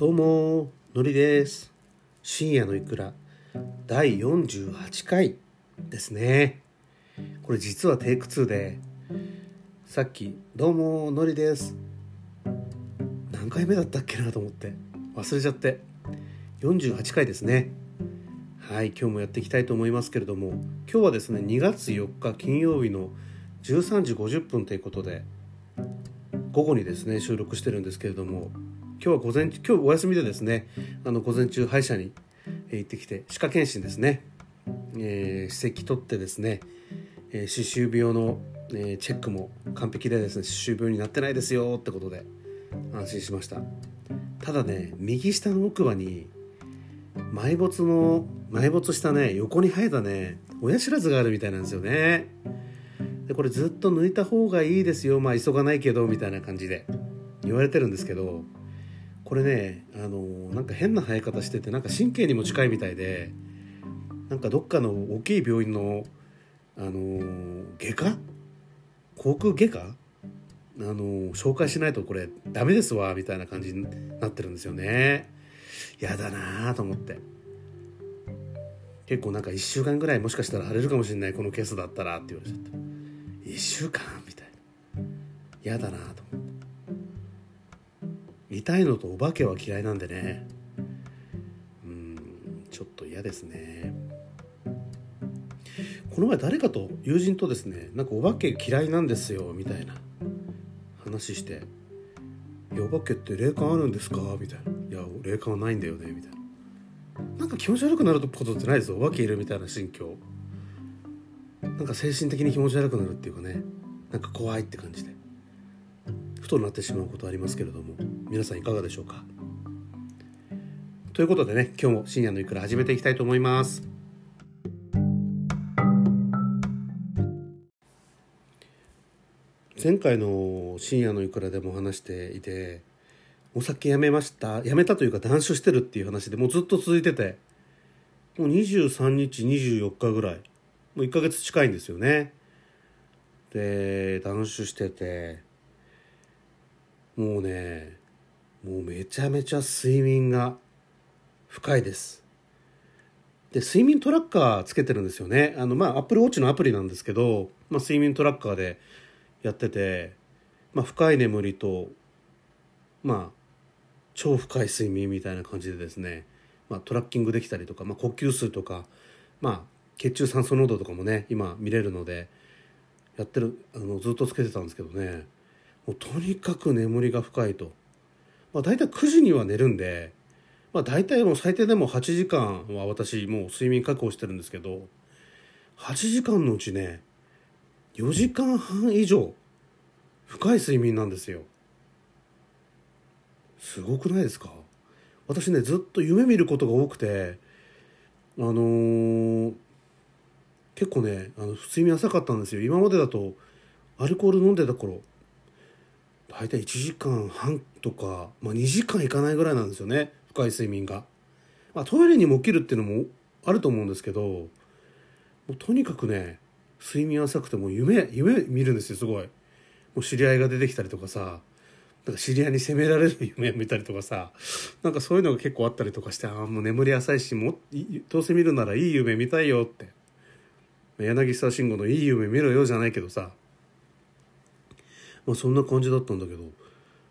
どうものりです。深夜のいくら第48回ですね。これ実はテイク2でさっき「どうものりです」何回目だったっけなと思って忘れちゃって。48回ですね。はい今日もやっていきたいと思いますけれども今日はですね2月4日金曜日の13時50分ということで午後にですね収録してるんですけれども今日は午前今日お休みでですねあの午前中歯医者に行ってきて歯科検診ですね、えー、歯石取ってですね、え、歯周病の、えー、チェックも完璧でですね歯周病になってないですよってことで安心しました。ただね右下の奥歯に埋没の埋没したね横に生えたね親知らずがあるみたいなんですよね。でこれずっと抜いた方がいいですよ。まあ急がないけどみたいな感じで言われてるんですけどこれねあのなんか変な生え方しててなんか神経にも近いみたいでなんかどっかの大きい病院のあの外科？航空外科？あの紹介しないとこれダメですわみたいな感じになってるんですよね。やだなと思って。結構なんか1週間ぐらいもしかしたら腫れるかもしれないこのケースだったらって言われちゃった1週間？みたいな。嫌だなと思って。痛いのとお化けは嫌いなんでね。うん。ちょっと嫌ですね。この前誰かと友人とですねなんかお化け嫌いなんですよみたいな。話して「いやお化けって霊感あるんですか?」みたいな「いや霊感はないんだよね」みたいな。なんか気持ち悪くなることってないですよ。お化けいるみたいな心境。なんか精神的に気持ち悪くなるっていうかね。なんか怖いって感じでふとなってしまうことありますけれども皆さんいかがでしょうか？ということでね今日も深夜のいくら始めていきたいと思います。前回の深夜のいくらでも話していてお酒やめました？やめたというか断酒してるっていう話でもうずっと続いててもう23日24日ぐらいもう1ヶ月近いんですよね。で断酒しててもうねもうめちゃめちゃ睡眠が深いです。で睡眠トラッカーつけてるんですよね。あのまあアップルウォッチのアプリなんですけど、まあ、睡眠トラッカーでやってて、まあ、深い眠りとまあ超深い睡眠みたいな感じでですね、まあ、トラッキングできたりとか、まあ、呼吸数とか、まあ、血中酸素濃度とかもね今見れるのでやってるあのずっとつけてたんですけどね。もうとにかく眠りが深いと。まあ、大体9時には寝るんで、まあ、大体もう最低でも8時間は私もう睡眠確保してるんですけど8時間のうちね4時間半以上深い睡眠なんですよ。すごくないですか？私ねずっと夢見ることが多くてあのー、結構ねあの睡眠浅かったんですよ。今までだとアルコール飲んでた頃大体1時間半とか、まあ、2時間いかないぐらいなんですよね深い睡眠が、まあ、トイレにも起きるっていうのもあると思うんですけどもうとにかくね睡眠浅くても夢夢見るんですよすごい。もう知り合いが出てきたりとかさなんか知り合いに責められる夢を見たりとかさなんかそういうのが結構あったりとかしてああもう眠り浅いしもどうせ見るならいい夢見たいよって。柳沢慎吾の「いい夢見ろよ」じゃないけどさまあ、そんな感じだったんだけど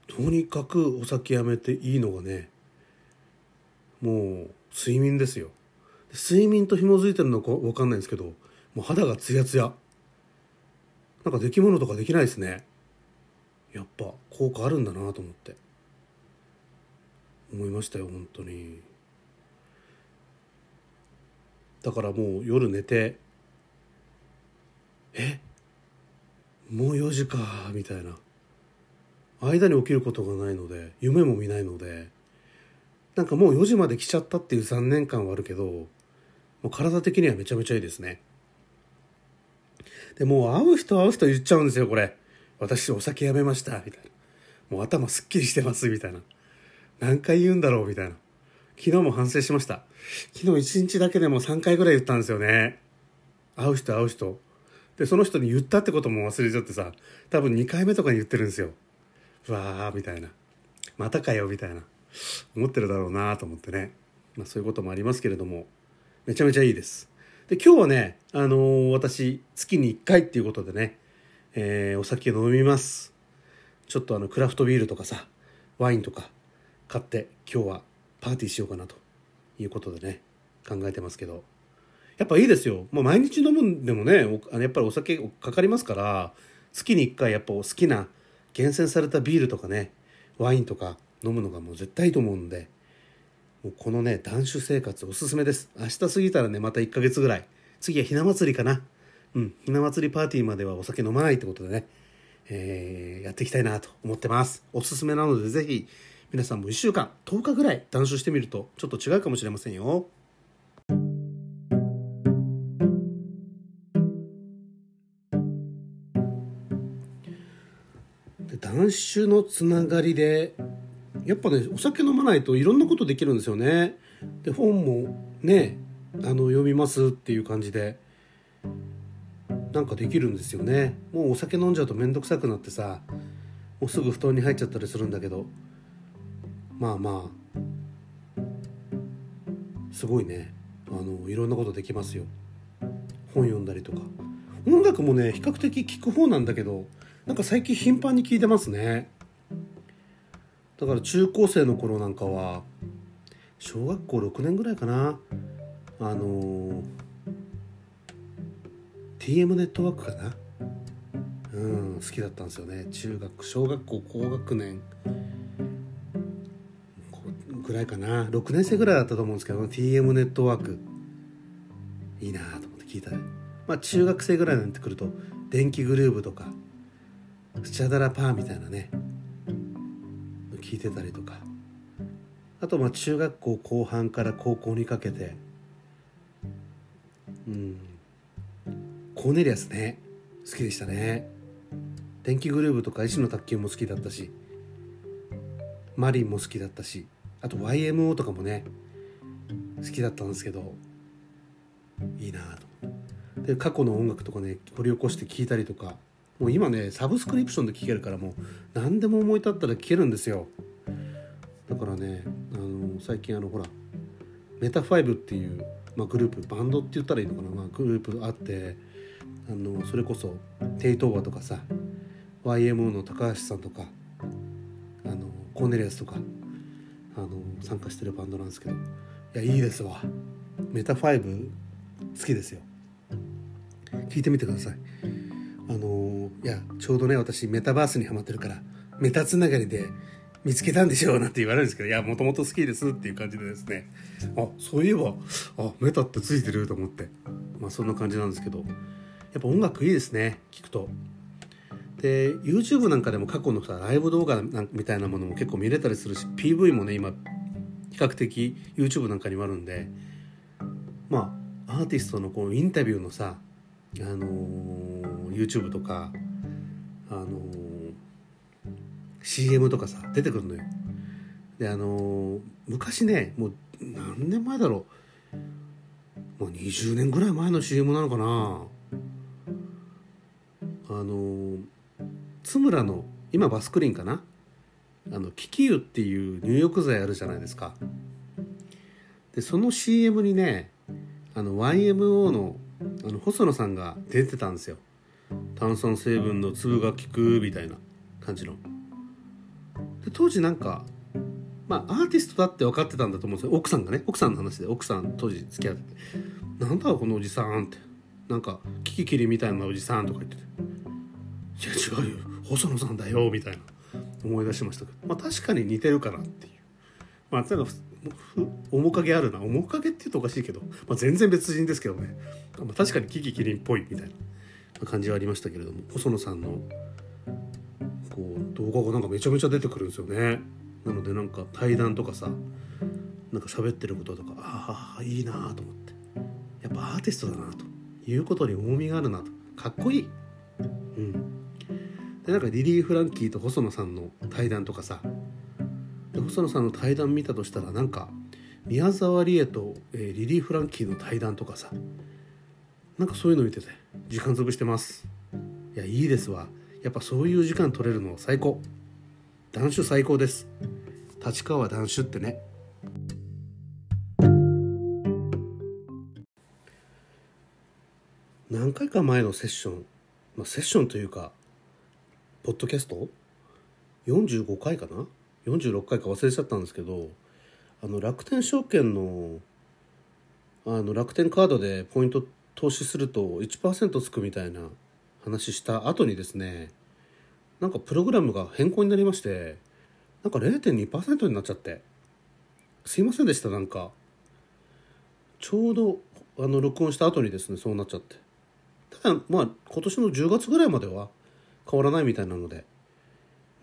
とにかくお酒やめていいのがねもう睡眠ですよ。睡眠と紐づいてるのか分かんないんですけどもう肌がツヤツヤ。なんか出来物とかできないですね。やっぱ効果あるんだなと思って。思いましたよ本当に。だからもう夜寝てえ？もう4時かみたいな。間に起きることがないので夢も見ないのでなんかもう4時まで来ちゃったっていう残念感はあるけどもう体的にはめちゃめちゃいいですね。でもう会う人会う人言っちゃうんですよこれ。私お酒やめましたみたいな。もう頭すっきりしてますみたいな。何回言うんだろうみたいな。昨日も反省しました。昨日1日だけでも3回ぐらい言ったんですよね。会う人会う人。でその人に言ったってことも忘れちゃってさ多分2回目とかに言ってるんですよ。うわーみたいな。またかよみたいな。思ってるだろうなと思ってね、まあ、そういうこともありますけれども。めちゃめちゃいいです。で今日はね、あのー、私月に1回っていうことでね、えー、お酒飲みます。ちょっとあのクラフトビールとかさワインとか買って今日はパーティーしようかなということでね考えてますけど。やっぱいいですよ、まあ、毎日飲むんでもねあのやっぱりお酒かかりますから月に1回やっぱ好きな厳選されたビールとかねワインとか飲むのがもう絶対いいと思うんでもうこのね断酒生活おすすめです。明日過ぎたらねまた1ヶ月ぐらい。次はひな祭りかな。うんひな祭りパーティーまではお酒飲まないってことでね、えー、やっていきたいなと思ってます。おすすめなのでぜひ皆さんも1週間10日ぐらい断酒してみるとちょっと違うかもしれませんよ。酒のつながりでやっぱねお酒飲まないといろんなことできるんですよね。で本もねあの読みますっていう感じで。なんかできるんですよね。もうお酒飲んじゃうと面倒くさくなってさもうすぐ布団に入っちゃったりするんだけど。まあまあすごいね。あのいろんなことできますよ。本読んだりとか。音楽もね比較的聴く方なんだけどなんか最近頻繁に聴いてますね。だから中高生の頃なんかは小学校6年ぐらいかな。あのー、TM ネットワークかな。うん好きだったんですよね。中学小学校高学年。ぐらいかな。6年生ぐらいだったと思うんですけど TM ネットワーク。いいなと思って聞いた。まあ中学生ぐらいになってくると電気グルーヴとかスチャダラパーみたいなね。聞いてたりとか。あとまあ中学校後半から高校にかけて。うん。コーネリアスね。好きでしたね。電気グルーヴとか石の卓球も好きだったし。マリンも好きだったし。あと YMO とかもね。好きだったんですけど。いいなとで過去の音楽とかね掘り起こして聴いたりとか。もう今ねサブスクリプションで聴けるからもう何でも思い立ったら聴けるんですよ。だからねあの最近あのほら METAFIVEっていう、まあ、グループバンドって言ったらいいのかな、まあ、グループあってあのそれこそテイ・トウワとかさ YMO の高橋さんとかあのコーネリアスとかあの参加してるバンドなんですけどいやいいですわ。 METAFIVE好きですよ。聞いてみてくださいあのいやちょうどね私メタバースにはまってるからメタつながりで見つけたんでしょうなんて言われるんですけどいやもともと好きですっていう感じでですね。あそういえばあメタってついてると思って。まあそんな感じなんですけど。やっぱ音楽いいですね聞くと。で YouTube なんかでも過去のさライブ動画みたいなものも結構見れたりするし PV もね今比較的 YouTube なんかにもあるんで。まあアーティストのこうインタビューのさあのー、YouTube とかあのー、CM とかさ出てくるのよ。であのー、昔ねもう何年前だろう、まあ、20年ぐらい前の CM なのかな。あの津村の今バスクリンかな。あのキキユっていう入浴剤あるじゃないですか。でその CM にねあの YMO のあの細野さんが出てたんですよ。炭酸成分の粒が効くみたいな感じの。で当時なんかまあアーティストだって分かってたんだと思うんですよ。奥さんがね。奥さんの話で奥さん当時付き合ってて。なんだこのおじさんって。なんかキキキリみたいなおじさんとか言ってて。いや違うよ。細野さんだよみたいな思い出しましたけど。まあ確かに似てるかなっていう。まあ面影あるな。面影って言うとおかしいけど、まあ、全然別人ですけどね、まあ、確かにキキキリンっぽいみたいな。感じはありましたけれども。細野さんのこう動画がなんかめちゃめちゃ出てくるんですよね。なのでなんか対談とかさなんか喋ってることとかああいいなと思って。やっぱアーティストだなということに重みがあるなと。かっこいい。うん。でなんかリリー・フランキーと細野さんの対談とかさで細野さんの対談見たとしたらなんか宮沢りえと、えー、リリー・フランキーの対談とかさなんかそういうの見てて時間潰してます。いやいいですわ。やっぱそういう時間取れるの最高。断酒最高です。立川談酒ってね。何回か前のセッション、まあ、セッションというかポッドキャスト？45回かな？46回か忘れちゃったんですけどあの楽天証券のあの楽天カードでポイント投資すると1%つくみたいな話した後にですねなんかプログラムが変更になりましてなんか0.2%になっちゃってすいませんでしたなんか。ちょうどあの録音した後にですねそうなっちゃって。ただまあ今年の10月ぐらいまでは変わらないみたいなので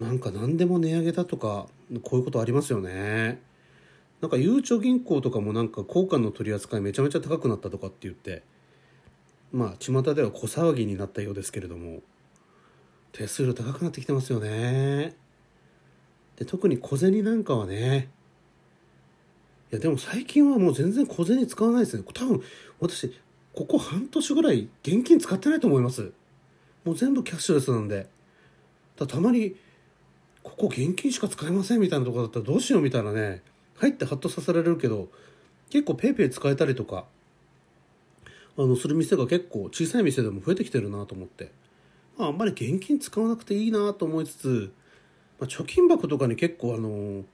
なんか何でも値上げだとかこういうことありますよね。なんかゆうちょ銀行とかもなんか交換の取り扱いめちゃめちゃ高くなったとかって言ってまあ巷では小騒ぎになったようですけれども手数料高くなってきてますよね。で特に小銭なんかはねいやでも最近はもう全然小銭使わないですね。多分私ここ半年ぐらい現金使ってないと思います。もう全部キャッシュレスなんで。だたまにここ現金しか使えませんみたいなところだったらどうしようみたいなね。入ってハッとさせられるけど結構 PayPay 使えたりとかあのする店が結構小さい店でも増えてきてるなと思って、まあ、あんまり現金使わなくていいなと思いつつ、まあ、貯金箱とかに結構あの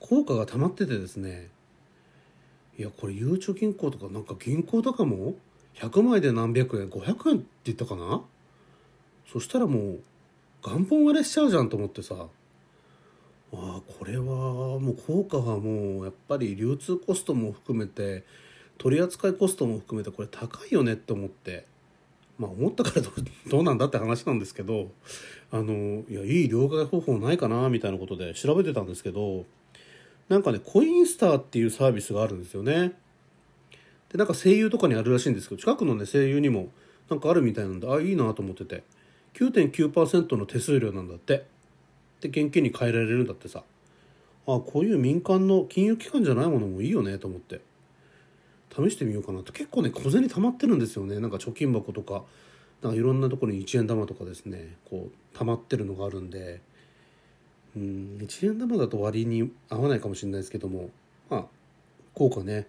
効果が溜まっててですね。いやこれゆうちょ銀行とかなんか銀行とかも100枚で何百円500円って言ったかな？そしたらもう元本割れしちゃうじゃんと思ってさ。あこれはもう効果はもうやっぱり流通コストも含めて取り扱いコストも含めてこれ高いよねって思って。まあ思ったから どうなんだって話なんですけどあのいやいい両替方法ないかなみたいなことで調べてたんですけどなんかねコインスターっていうサービスがあるんですよね。でなんか声優とかにあるらしいんですけど近くのね声優にもなんかあるみたいなんであいいなと思ってて。9.9%の手数料なんだって。で現金に換えられるんだってさ。あこういう民間の金融機関じゃないものもいいよねと思って。試してみようかなと結構ね小銭溜まってるんですよね。なんか貯金箱とか。なんかいろんなところに1円玉とかですね。こう溜まってるのがあるんで。うん1円玉だと割に合わないかもしれないですけども。まあ効果ね。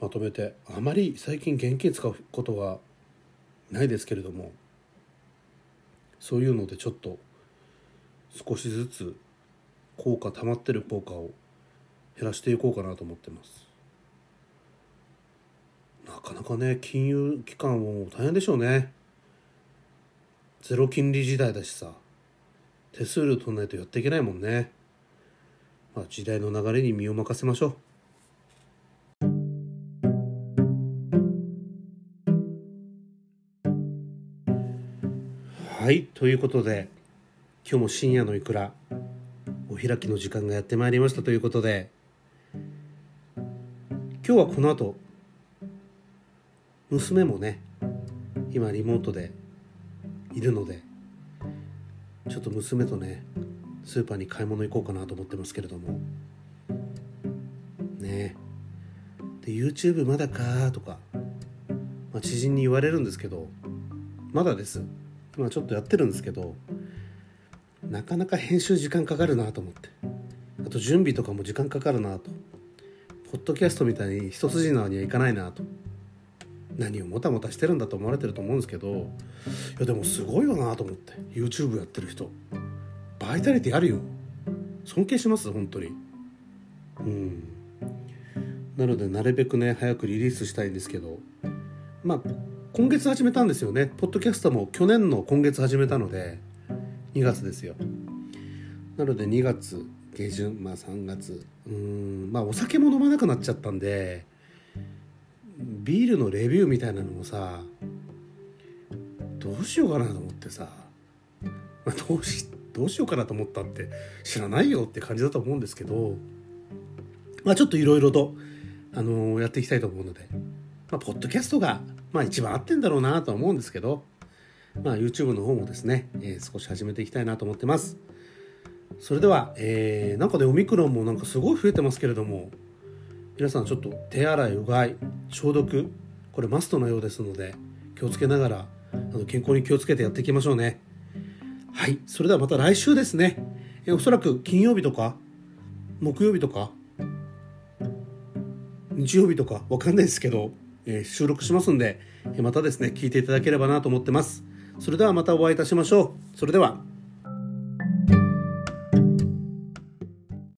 まとめて。あまり最近現金使うことはないですけれども。そういうのでちょっと少しずつ効果溜まってる効果を減らしていこうかなと思ってます。なかなかね金融機関も大変でしょうね。ゼロ金利時代だしさ手数料取らないとやっていけないもんね。まあ時代の流れに身を任せましょう。はいということで今日も深夜のいくらお開きの時間がやってまいりました。ということで今日はこの後娘もね今リモートでいるのでちょっと娘とねスーパーに買い物行こうかなと思ってますけれどもね。で YouTube まだかとか、まあ、知人に言われるんですけどまだです。今ちょっとやってるんですけどなかなか編集時間かかるなと思って。あと準備とかも時間かかるなと。ポッドキャストみたいに一筋縄にはいかないなと。何をもたもたしてるんだと思われてると思うんですけどいやでもすごいよなと思って。YouTube やってる人。バイタリティあるよ。尊敬します本当に。うん。なのでなるべくね早くリリースしたいんですけど。まあ今月始めたんですよね。ポッドキャストも去年の今月始めたので2月ですよ。なので2月下旬まあ3月。うんまあお酒も飲まなくなっちゃったんでビールのレビューみたいなのもさどうしようかなと思ってさ、まあ、どうしどうしようかなと思ったって知らないよって感じだと思うんですけどまあちょっといろいろと、あのー、やっていきたいと思うので、まあ、ポッドキャストが、まあ、一番合ってんだろうなとは思うんですけどまあ、YouTube の方もですね、えー、少し始めていきたいなと思ってます。それでは、えー、なんかね、オミクロンもなんかすごい増えてますけれども、皆さんちょっと手洗い、うがい、消毒、これマストのようですので、気をつけながら、あの健康に気をつけてやっていきましょうね。はい、それではまた来週ですね。え、おそらく金曜日とか、木曜日とか日曜日とかわかんないですけど、え、収録しますんでまたですね聞いていただければなと思ってます。それではまたお会いいたしましょう。それでは。